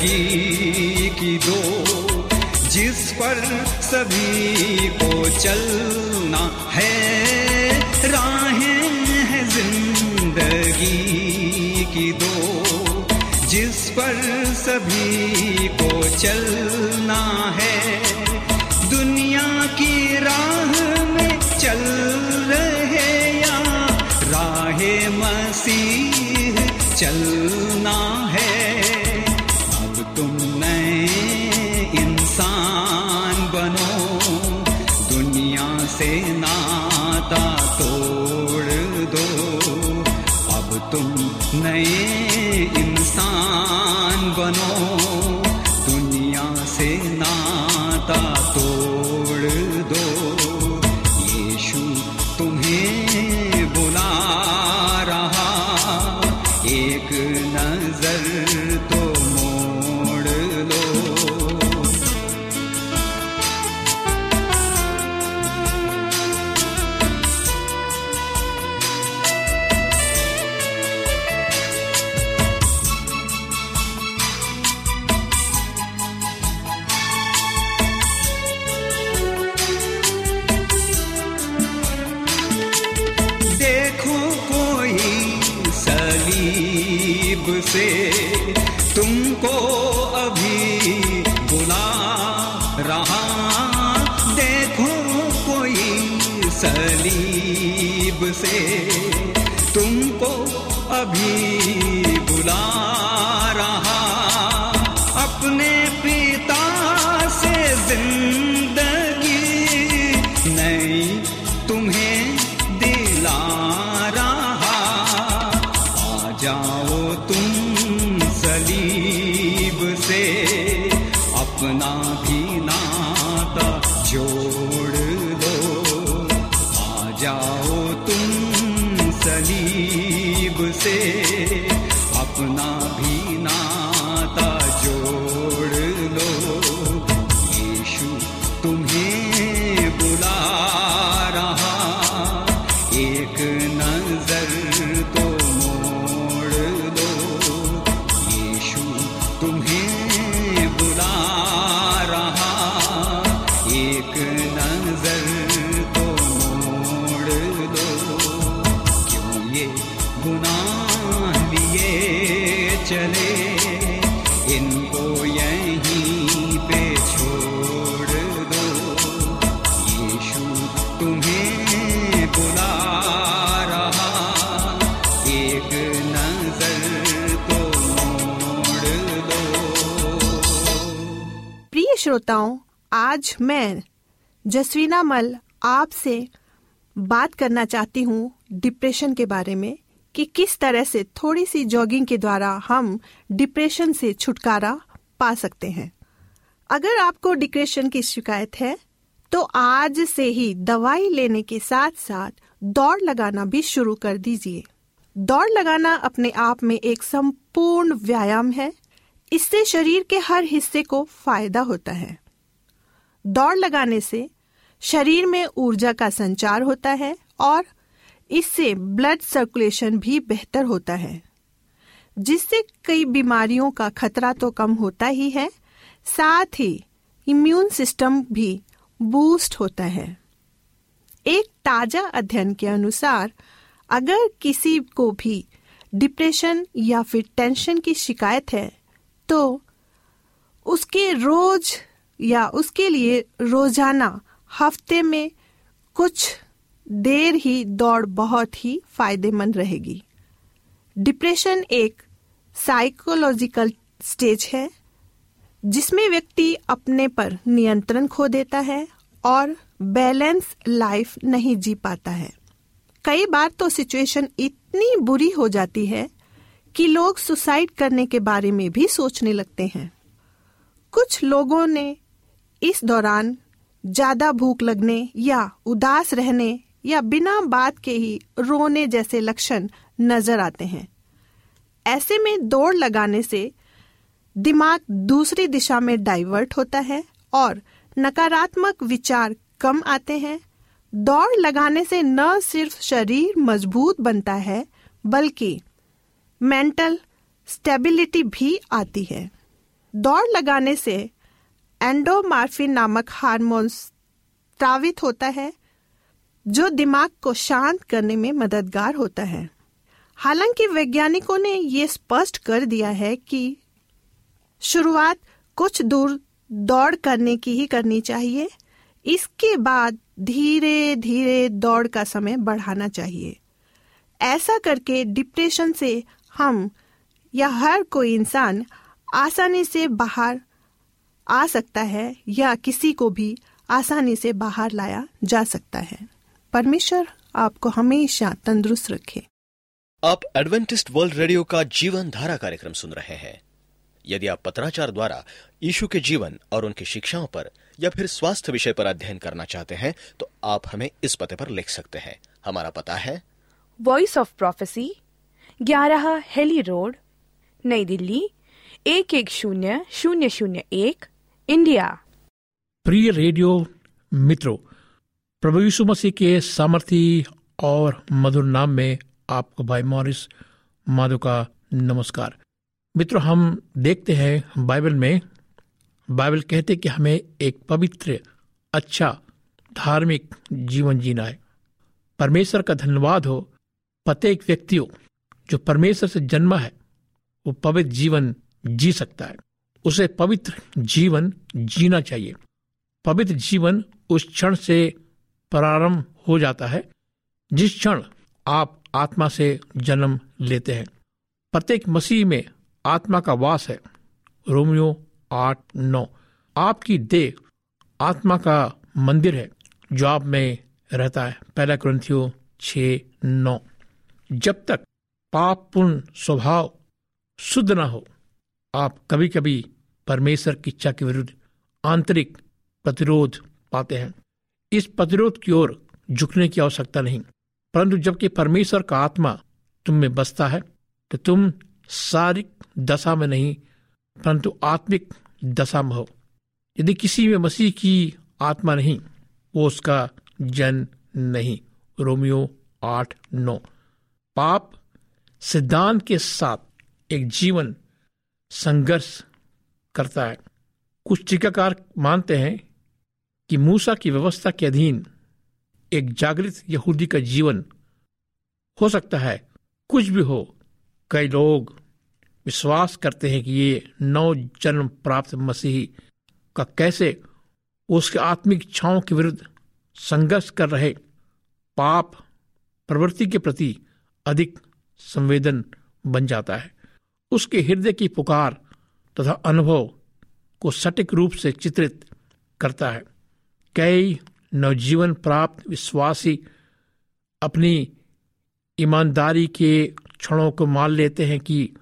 ज़िंदगी की दो, जिस पर सभी को चलना है। राहें हैं ज़िंदगी की दो, जिस पर सभी को चलना है। सलीब से तुमको अभी बुला श्रोताओं, आज मैं जसवीना मल आपसे बात करना चाहती हूँ डिप्रेशन के बारे में कि किस तरह से थोड़ी सी जॉगिंग के द्वारा हम डिप्रेशन से छुटकारा पा सकते हैं। अगर आपको डिप्रेशन की शिकायत है तो आज से ही दवाई लेने के साथ साथ दौड़ लगाना भी शुरू कर दीजिए। दौड़ लगाना अपने आप में एक संपूर्ण व्यायाम है। इससे शरीर के हर हिस्से को फ़ायदा होता है। दौड़ लगाने से शरीर में ऊर्जा का संचार होता है और इससे ब्लड सर्कुलेशन भी बेहतर होता है, जिससे कई बीमारियों का खतरा तो कम होता ही है, साथ ही इम्यून सिस्टम भी बूस्ट होता है। एक ताज़ा अध्ययन के अनुसार, अगर किसी को भी डिप्रेशन या फिर टेंशन की शिकायत है तो उसके रोज या उसके लिए रोज़ाना हफ़्ते में कुछ देर ही दौड़ बहुत ही फ़ायदेमंद रहेगी। डिप्रेशन एक साइकोलॉजिकल स्टेज है, जिसमें व्यक्ति अपने पर नियंत्रण खो देता है और बैलेंस लाइफ नहीं जी पाता है। कई बार तो सिचुएशन इतनी बुरी हो जाती है कि लोग सुसाइड करने के बारे में भी सोचने लगते हैं। कुछ लोगों ने इस दौरान ज़्यादा भूख लगने या उदास रहने या बिना बात के ही रोने जैसे लक्षण नज़र आते हैं। ऐसे में दौड़ लगाने से दिमाग दूसरी दिशा में डाइवर्ट होता है और नकारात्मक विचार कम आते हैं। दौड़ लगाने से न सिर्फ़ शरीर मज़बूत बनता है, बल्कि मेंटल स्टेबिलिटी भी आती है। दौड़ लगाने से एंडोमार्फिन नामक हार्मोन स्त्रावित होता है, जो दिमाग को शांत करने में मददगार होता है। हालाँकि वैज्ञानिकों ने यह स्पष्ट कर दिया है कि शुरुआत कुछ दूर दौड़ करने की ही करनी चाहिए। इसके बाद धीरे धीरे दौड़ का समय बढ़ाना चाहिए। ऐसा करके डिप्रेशन से हम या हर कोई इंसान आसानी से बाहर आ सकता है या किसी को भी आसानी से बाहर लाया जा सकता है। परमेश्वर आपको हमेशा तंदुरुस्त रखे। आप एडवेंटिस्ट वर्ल्ड रेडियो का जीवन धारा कार्यक्रम सुन रहे हैं। यदि आप पत्राचार द्वारा यीशु के जीवन और उनकी शिक्षाओं पर या फिर स्वास्थ्य विषय पर अध्ययन करना चाहते हैं तो आप हमें इस पते पर लिख सकते हैं। हमारा पता है वॉइस ऑफ़ प्रोफेसी ग्यारह हेली रोड, नई दिल्ली, एक एक शून्य शून्य शून्य एक, इंडिया। प्रिय रेडियो मित्रों, प्रभु यीशु मसीह के सामर्थी और मधुर नाम में आपको भाई मॉरिस माधो का नमस्कार। मित्रों, हम देखते हैं बाइबल में, बाइबल कहते कि हमें एक पवित्र अच्छा धार्मिक जीवन जीना है। परमेश्वर का धन्यवाद हो, प्रत्येक व्यक्तियों जो परमेश्वर से जन्मा है, वो पवित्र जीवन जी सकता है। उसे पवित्र जीवन जीना चाहिए। पवित्र जीवन उस क्षण से प्रारंभ हो जाता है, जिस क्षण आप आत्मा से जन्म लेते हैं। प्रत्येक मसीह में आत्मा का वास है। रोमियो आठ नौ। आपकी देह आत्मा का मंदिर है, जो आप में रहता है। पहला क्रंथियो छ नौ। जब तक पापपूर्ण स्वभाव शुद्ध ना हो। आप कभी कभी परमेश्वर की इच्छा के विरुद्ध आंतरिक प्रतिरोध पाते हैं। इस प्रतिरोध की ओर झुकने की आवश्यकता नहीं। परंतु जबकि परमेश्वर का आत्मा तुम में बसता है तो तुम शारीरिक दशा में नहीं, परंतु आत्मिक दशा में हो। यदि किसी में मसीह की आत्मा नहीं, वो उसका जन नहीं। रोमियो आठ नौ। पाप सिद्धांत के साथ एक जीवन संघर्ष करता है। कुछ टीकाकार मानते हैं कि मूसा की व्यवस्था के अधीन एक जागृत यहूदी का जीवन हो सकता है। कुछ भी हो, कई लोग विश्वास करते हैं कि ये नव जन्म प्राप्त मसीही का कैसे उसके आत्मिक इच्छाओं के विरुद्ध संघर्ष कर रहे पाप प्रवृत्ति के प्रति अधिक संवेदन बन जाता है। उसके हृदय की पुकार तथा अनुभव को सटीक रूप से चित्रित करता है। कई नवजीवन प्राप्त विश्वासी अपनी ईमानदारी के क्षणों को मान लेते हैं कि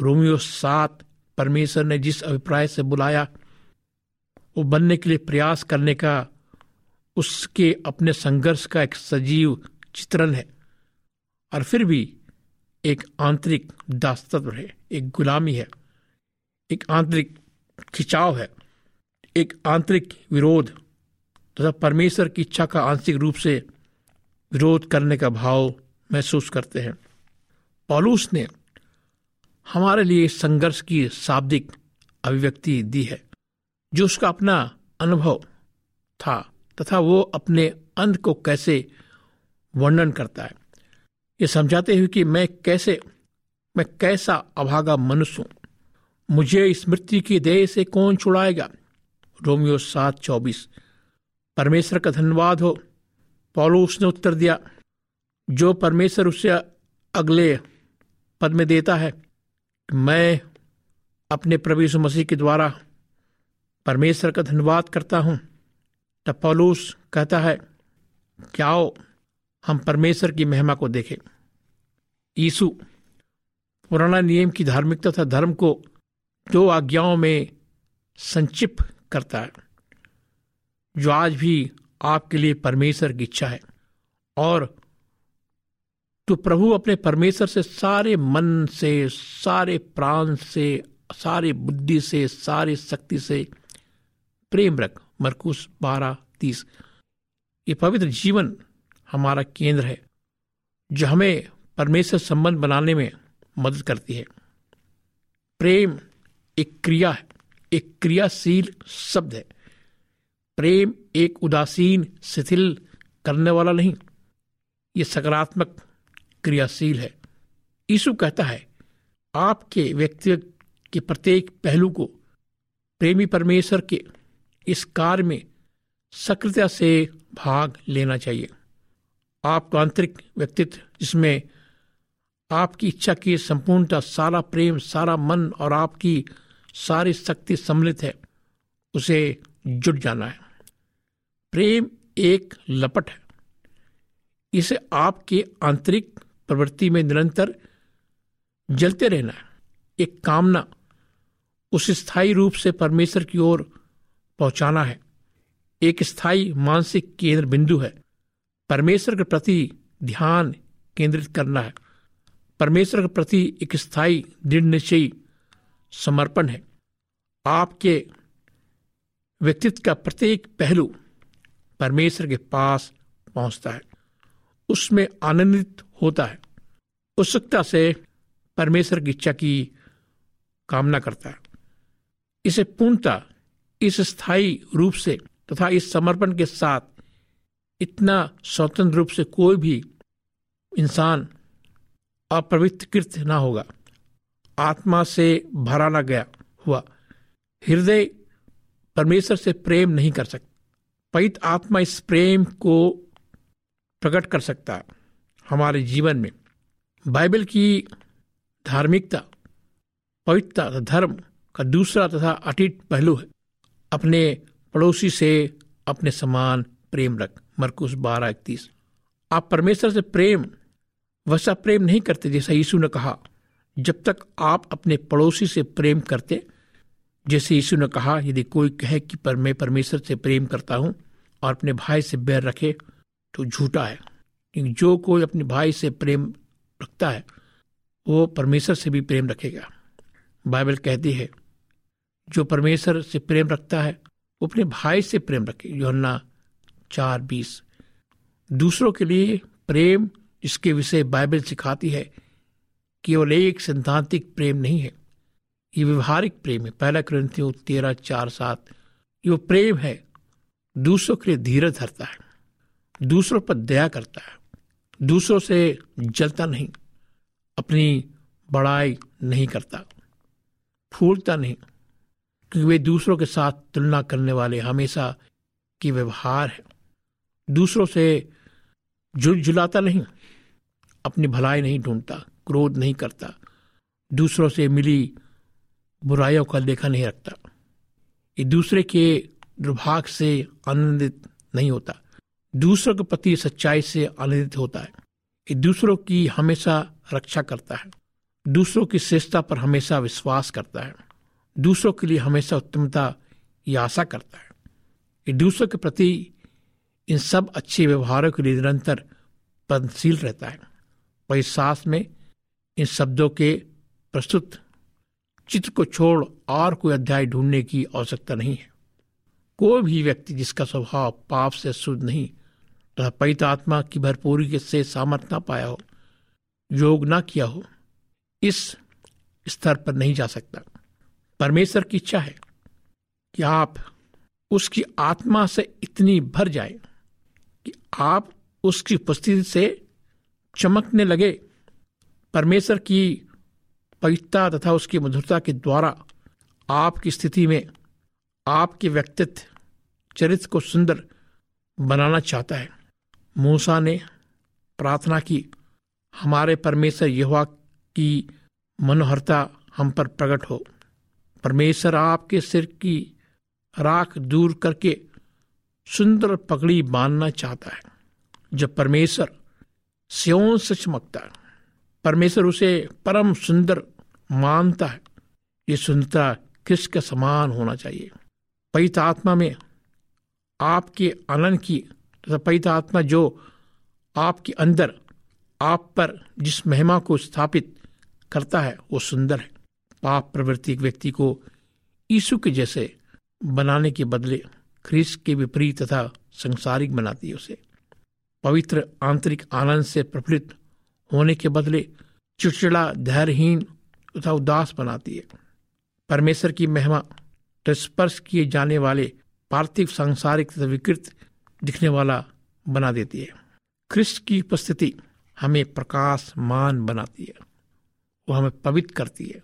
रोमियो सात परमेश्वर ने जिस अभिप्राय से बुलाया, वो बनने के लिए प्रयास करने का, उसके अपने संघर्ष का एक सजीव चित्रण है। और फिर भी एक आंतरिक दास्तत्व है, एक गुलामी है, एक आंतरिक खिंचाव है, एक आंतरिक विरोध तथा परमेश्वर की इच्छा का आंशिक रूप से विरोध करने का भाव महसूस करते हैं। पॉलूस ने हमारे लिए संघर्ष की शाब्दिक अभिव्यक्ति दी है, जो उसका अपना अनुभव था तथा वो अपने अंत को कैसे वर्णन करता है। ये समझाते हुए कि मैं कैसे, मैं कैसा अभागा मनुष्य हूँ? मुझे इस मृत्यु की देह से कौन छुड़ाएगा? रोमियो सात चौबीस। परमेश्वर का धन्यवाद हो। पौलुस ने उत्तर दिया, जो परमेश्वर उससे अगले पद में देता है, मैं अपने प्रभु मसीह के द्वारा परमेश्वर का धन्यवाद करता हूँ। तब पॉलूस कहता है, क्या हम परमेश्वर की महिमा को देखें। यीशु पुराना नियम की धार्मिकता तथा धर्म को दो आज्ञाओं में संक्षिप्त करता है, जो आज भी आपके लिए परमेश्वर की इच्छा है। और तो प्रभु अपने परमेश्वर से सारे मन से, सारे प्राण से, सारे बुद्धि से, सारी शक्ति से प्रेम रख। मरकुस बारह तीस। ये पवित्र जीवन हमारा केंद्र है, जो हमें परमेश्वर संबंध बनाने में मदद करती है। प्रेम एक क्रिया है, एक क्रियाशील शब्द है। प्रेम एक उदासीन, शिथिल करने वाला नहीं, ये सकारात्मक क्रियाशील है। यीशु कहता है, आपके व्यक्तित्व के प्रत्येक पहलू को प्रेमी परमेश्वर के इस कार्य में सक्रियता से भाग लेना चाहिए। आपका आंतरिक व्यक्तित्व, जिसमें आपकी इच्छा की संपूर्णता, सारा प्रेम, सारा मन और आपकी सारी शक्ति सम्मिलित है, उसे जुट जाना है। प्रेम एक लपट है। इसे आपके आंतरिक प्रवृत्ति में निरंतर जलते रहना है। एक कामना उस स्थायी रूप से परमेश्वर की ओर पहुंचाना है। एक स्थायी मानसिक केंद्र बिंदु है। परमेश्वर के प्रति ध्यान केंद्रित करना है। परमेश्वर के प्रति एक स्थायी, दृढ़ निश्चयी, समर्पण है। आपके व्यक्तित्व का प्रत्येक पहलू परमेश्वर के पास पहुँचता है। उसमें आनंदित होता है। उत्सुकता से परमेश्वर की इच्छा की कामना करता है। इसे पूर्णता, इस स्थायी रूप से तथा इस समर्पण के साथ इतना स्वतंत्र रूप से कोई भी इंसान अपवित्रकृत ना होगा। आत्मा से भरा ना गया हुआ। हृदय परमेश्वर से प्रेम नहीं कर सकता पवित्र आत्मा इस प्रेम को प्रकट कर सकता है हमारे जीवन में। बाइबल की धार्मिकता, पवित्रता तथा धर्म का दूसरा तथा अटिट पहलू है। अपने पड़ोसी से अपने समान प्रेम रख। मरकुस बारह इकतीस। आप परमेश्वर से प्रेम, वैसा प्रेम नहीं करते, जैसा यीशु ने कहा। जब तक आप अपने पड़ोसी से प्रेम करते, जैसे यीशु ने कहा, यदि कोई कहे कि पर मैं परमेश्वर से प्रेम करता हूँ और अपने भाई से बैर रखे तो झूठा है। क्योंकि जो कोई अपने भाई से प्रेम रखता है, वो परमेश्वर से भी प्रेम रखेगा। बाइबल कहती है, जो परमेश्वर से प्रेम रखता है, वो अपने भाई से प्रेम रखे। योहन्ना चार बीस। दूसरों के लिए प्रेम जिसके विषय बाइबल सिखाती है, केवल एक सिद्धांतिक प्रेम नहीं है। ये व्यवहारिक प्रेम है। पहला क्रंथियों तेरह, चार, सात। ये वो प्रेम है, दूसरों के लिए धीरज धरता है, दूसरों पर दया करता है, दूसरों से जलता नहीं, अपनी बड़ाई नहीं करता, फूलता नहीं, क्योंकि वे दूसरों के साथ तुलना करने वाले हमेशा की व्यवहार है। दूसरों से झुलझुलाता नहीं, अपनी भलाई नहीं ढूंढता, क्रोध नहीं करता, दूसरों से मिली बुराइयों का लेखा नहीं रखता। ये दूसरे के दुर्भाग से आनंदित नहीं होता, दूसरों के प्रति सच्चाई से आनंदित होता है। ये दूसरों की हमेशा रक्षा करता है, दूसरों की श्रेष्ठता पर हमेशा विश्वास करता है, दूसरों के लिए हमेशा उत्तमता की आशा करता है। ये दूसरों के प्रति इन सब अच्छे व्यवहारों के लिए निरंतर पदशील रहता है। वही सास में इन शब्दों के प्रस्तुत चित्र को छोड़ और कोई अध्याय ढूँढने की आवश्यकता नहीं है। कोई भी व्यक्ति जिसका स्वभाव पाप से शुद्ध नहीं तथा पवित्र आत्मा की भरपूरी से सामर्थ ना पाया हो, योग ना किया हो, इस स्तर पर नहीं जा सकता। परमेश्वर की इच्छा है कि आप उसकी आत्मा से इतनी भर जाए कि आप उसकी उपस्थिति से चमकने लगे। परमेश्वर की पवित्रता तथा उसकी मधुरता के द्वारा आपकी स्थिति में आपके व्यक्तित्व चरित्र को सुंदर बनाना चाहता है। मूसा ने प्रार्थना की, हमारे परमेश्वर यहोवा की मनोहरता हम पर प्रकट हो। परमेश्वर आपके सिर की राख दूर करके सुंदर पगड़ी बांधना चाहता है, जब परमेश्वर स्योन से चमकता है। परमेश्वर उसे परम सुंदर मानता है। ये सुंदरता किस के समान होना चाहिए? पवित्र आत्मा में आपके आनंद की तथा पवित्र आत्मा जो आपके अंदर, आप पर जिस महिमा को स्थापित करता है, वो सुंदर है। पाप प्रवृत्ति व्यक्ति को यीशु के जैसे बनाने के बदले ख्रीस के विपरीत तथा संसारिक बनाती है उसे। पवित्र आंतरिक आनंद से प्रफुल्लित होने के बदले चिड़चिड़ा, धैर्यहीन तथा उदास बनाती है। परमेश्वर की महिमा स्पर्श किए जाने वाले पार्थिव, सांसारिक तथा विकृत दिखने वाला बना देती है। ख्रिस्ट की उपस्थिति हमें प्रकाश मान बनाती है। वो हमें पवित्र करती है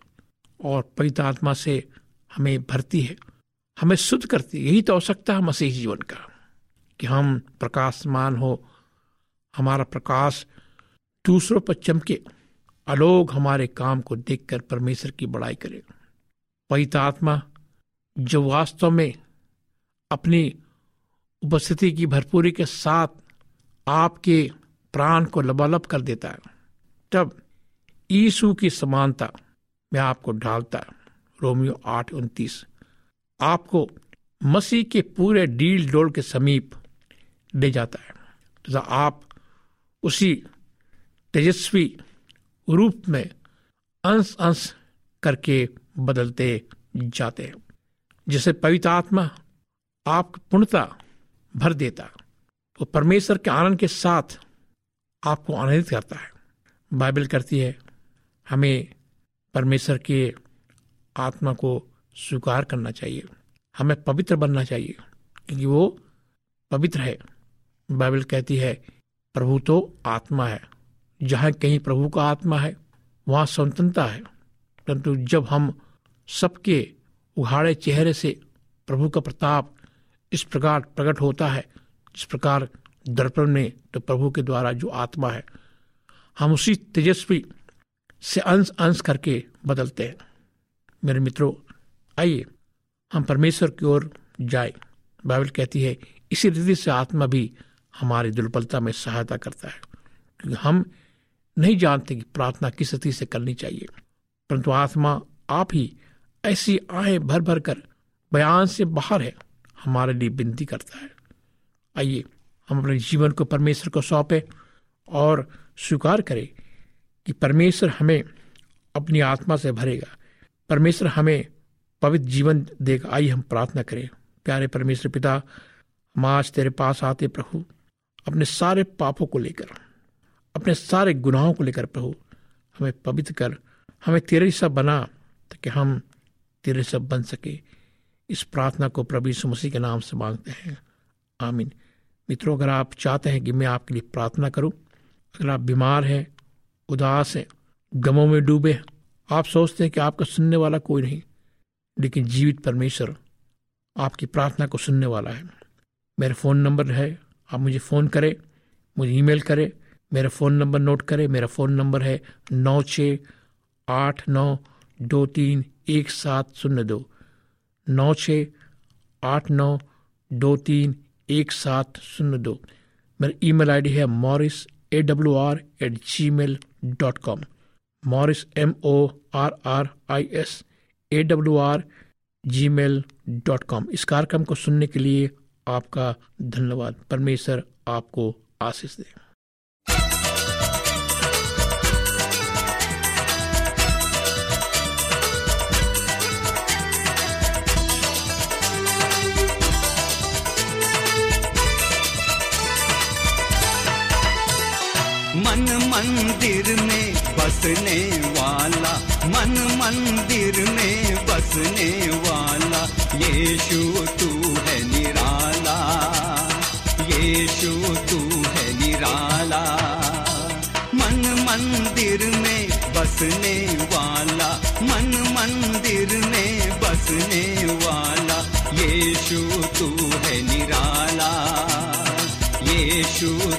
और पवित्र आत्मा से हमें भरती है। हमें शुद्ध करती यही तो आवश्यकता है मसीह जीवन का, कि हम प्रकाशमान हो। हमारा प्रकाश दूसरों पर चमके अलोक हमारे काम को देखकर परमेश्वर की बड़ाई करे। पवित्र आत्मा जो वास्तव में अपनी उपस्थिति की भरपूरी के साथ आपके प्राण को लबालब कर देता है, तब ईसु की समानता में आपको ढालता रोमियो आठ, उनतीस। आपको मसीह के पूरे डील डोल के समीप ले जाता है। तो आप उसी तेजस्वी रूप में अंश अंश करके बदलते जाते हैं, जैसे पवित्र आत्मा आप पूर्णता भर देता वो तो परमेश्वर के आनंद के साथ आपको आनंदित करता है। बाइबल करती है, हमें परमेश्वर के आत्मा को स्वीकार करना चाहिए। हमें पवित्र बनना चाहिए, क्योंकि वो पवित्र है। बाइबल कहती है, प्रभु तो आत्मा है। जहाँ कहीं प्रभु का आत्मा है, वहाँ स्वतंत्रता है। परंतु जब हम सबके उघाड़े चेहरे से प्रभु का प्रताप इस प्रकार प्रकट होता है, जिस प्रकार दर्पण में तो प्रभु के द्वारा जो आत्मा है, हम उसी तेजस्वी से अंश अंश करके बदलते हैं। मेरे मित्रों आइए, हम परमेश्वर की ओर जाए। बाइबल कहती है, इसी रीति से आत्मा भी हमारी दुर्बलता में सहायता करता है, क्योंकि हम नहीं जानते कि प्रार्थना किस रीति से करनी चाहिए। परंतु आत्मा आप ही ऐसी आहें भर भर कर बयान से बाहर है, हमारे लिए विनती करता है। आइए, हम अपने जीवन को परमेश्वर को सौंपे और स्वीकार करें कि परमेश्वर हमें अपनी आत्मा से भरेगा। परमेश्वर हमें पवित्र जीवन देगा आई हम प्रार्थना करें। प्यारे परमेश्वर पिता, हम आज तेरे पास आते प्रभु, अपने सारे पापों को लेकर, अपने सारे गुनाहों को लेकर प्रभु, हमें पवित्र कर, हमें तेरे सब बना, ताकि हम तेरे सब बन सके। इस प्रार्थना को प्रभु यीशु मसीह के नाम से मांगते हैं। आमीन। मित्रों, अगर आप चाहते हैं कि मैं आपके लिए प्रार्थना करूँ, अगर आप बीमार हैं, उदास हैं, गमों में डूबे आप सोचते हैं कि आपका सुनने वाला कोई नहीं लेकिन जीवित परमेश्वर आपकी प्रार्थना को सुनने वाला है। मेरा फ़ोन नंबर है, आप मुझे फ़ोन करें, मुझे ईमेल करें, मेरा फ़ोन नंबर नोट करें, मेरा फ़ोन नंबर है नौ छः आठ नौ दो तीन एक सात शून्य दो। नौ छः आठ नौ दो तीन एक सात शून्य दो। मेरा ईमेल आईडी है Morris A W R at Gmail dot com. Morris M O R R I S. A W R Gmail dot com इस कार्यक्रम को सुनने के लिए आपका धन्यवाद। परमेश्वर आपको आशीष दे। मन मंदिर में बसने वाला, मन मंदिर में बसने वाला। यीशु, तू है निराला, यीशु, तू है निराला। मन मंदिर में बसने वाला, मन मंदिर में बसने वाला। यीशु, तू है निराला, यीशु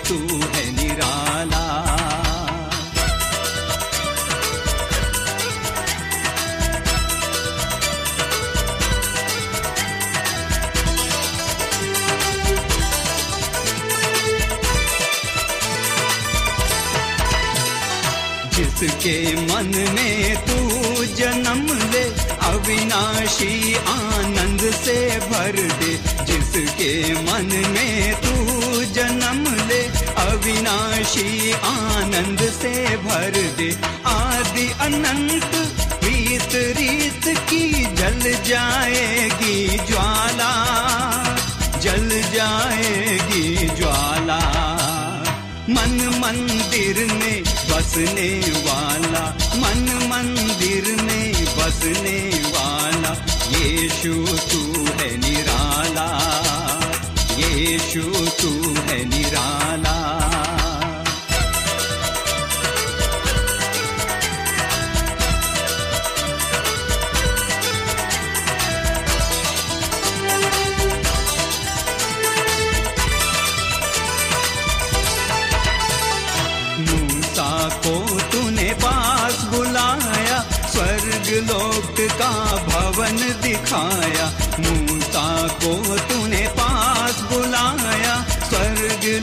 अविनाशी आनंद से भर दे। आदि अनंत रीत रीत की जल जाएगी ज्वाला। जल जाएगी ज्वाला। मन मंदिर में बसने वाला। मन मंदिर में बसने वाला। यीशु तू है निराला। यीशु तू है निराला।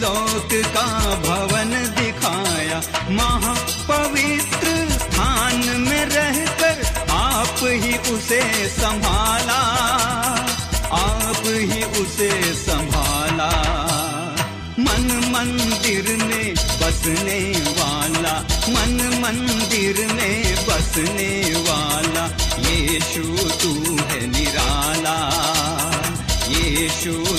स्वर्ग लोक का भवन दिखाया। महापवित्र स्थान में रहकर आप ही उसे संभाला। आप ही उसे संभाला। मन मंदिर में बसने वाला। मन मंदिर में बसने वाला। यीशु, तू है निराला। यीशु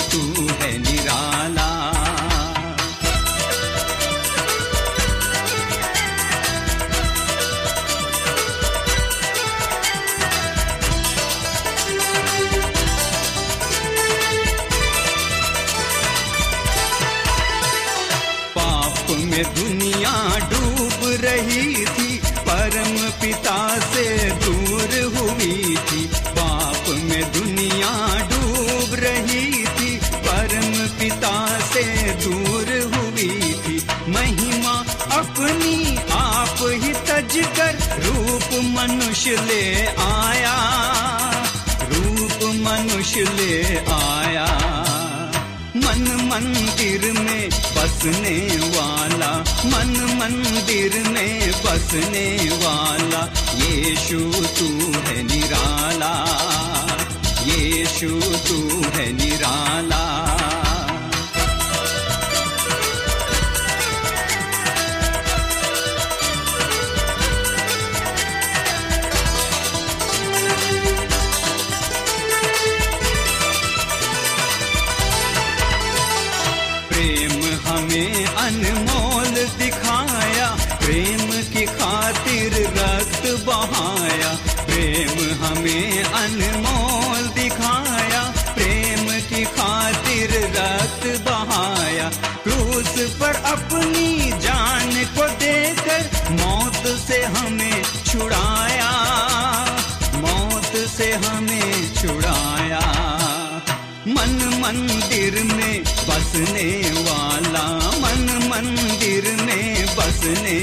बसने वाला मन मंदिर में बसने खातिर रक्त बहाया, प्रेम हमें अनमोल दिखाया, प्रेम की खातिर रक्त बहाया, क्रूस पर अपनी जान को देकर मौत से हमें छुड़ाया, मौत से हमें छुड़ाया। मन मंदिर में बसने वाला, मन मंदिर में बसने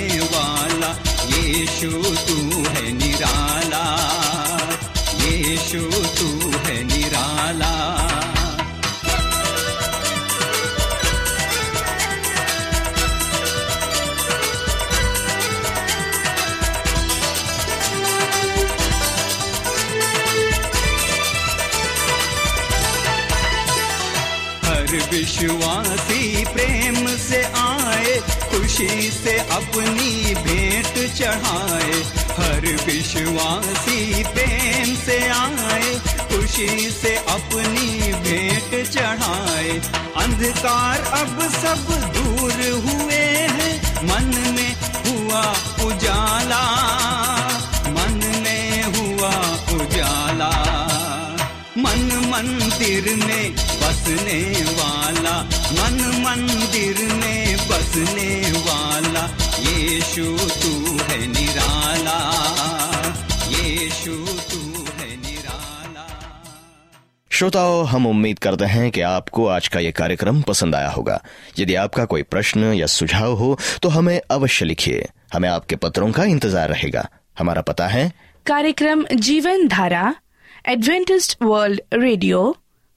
विश्वासी प्रेम से आए, खुशी से अपनी भेंट चढ़ाए। हर विश्वासी प्रेम से आए, खुशी से अपनी भेंट चढ़ाए। अंधकार अब सब दूर हुए हैं, मन में हुआ उजाला। मन में हुआ उजाला। मन मंदिर में बसने वाला मन मंदिर में बसने वाला यीशु तू है निराला यीशु तू है निराला। श्रोताओं हम उम्मीद करते हैं कि आपको आज का ये कार्यक्रम पसंद आया होगा। यदि आपका कोई प्रश्न या सुझाव हो तो हमें अवश्य लिखिए। हमें आपके पत्रों का इंतज़ार रहेगा। हमारा पता है कार्यक्रम Jeevan Dhara Adventist World Radio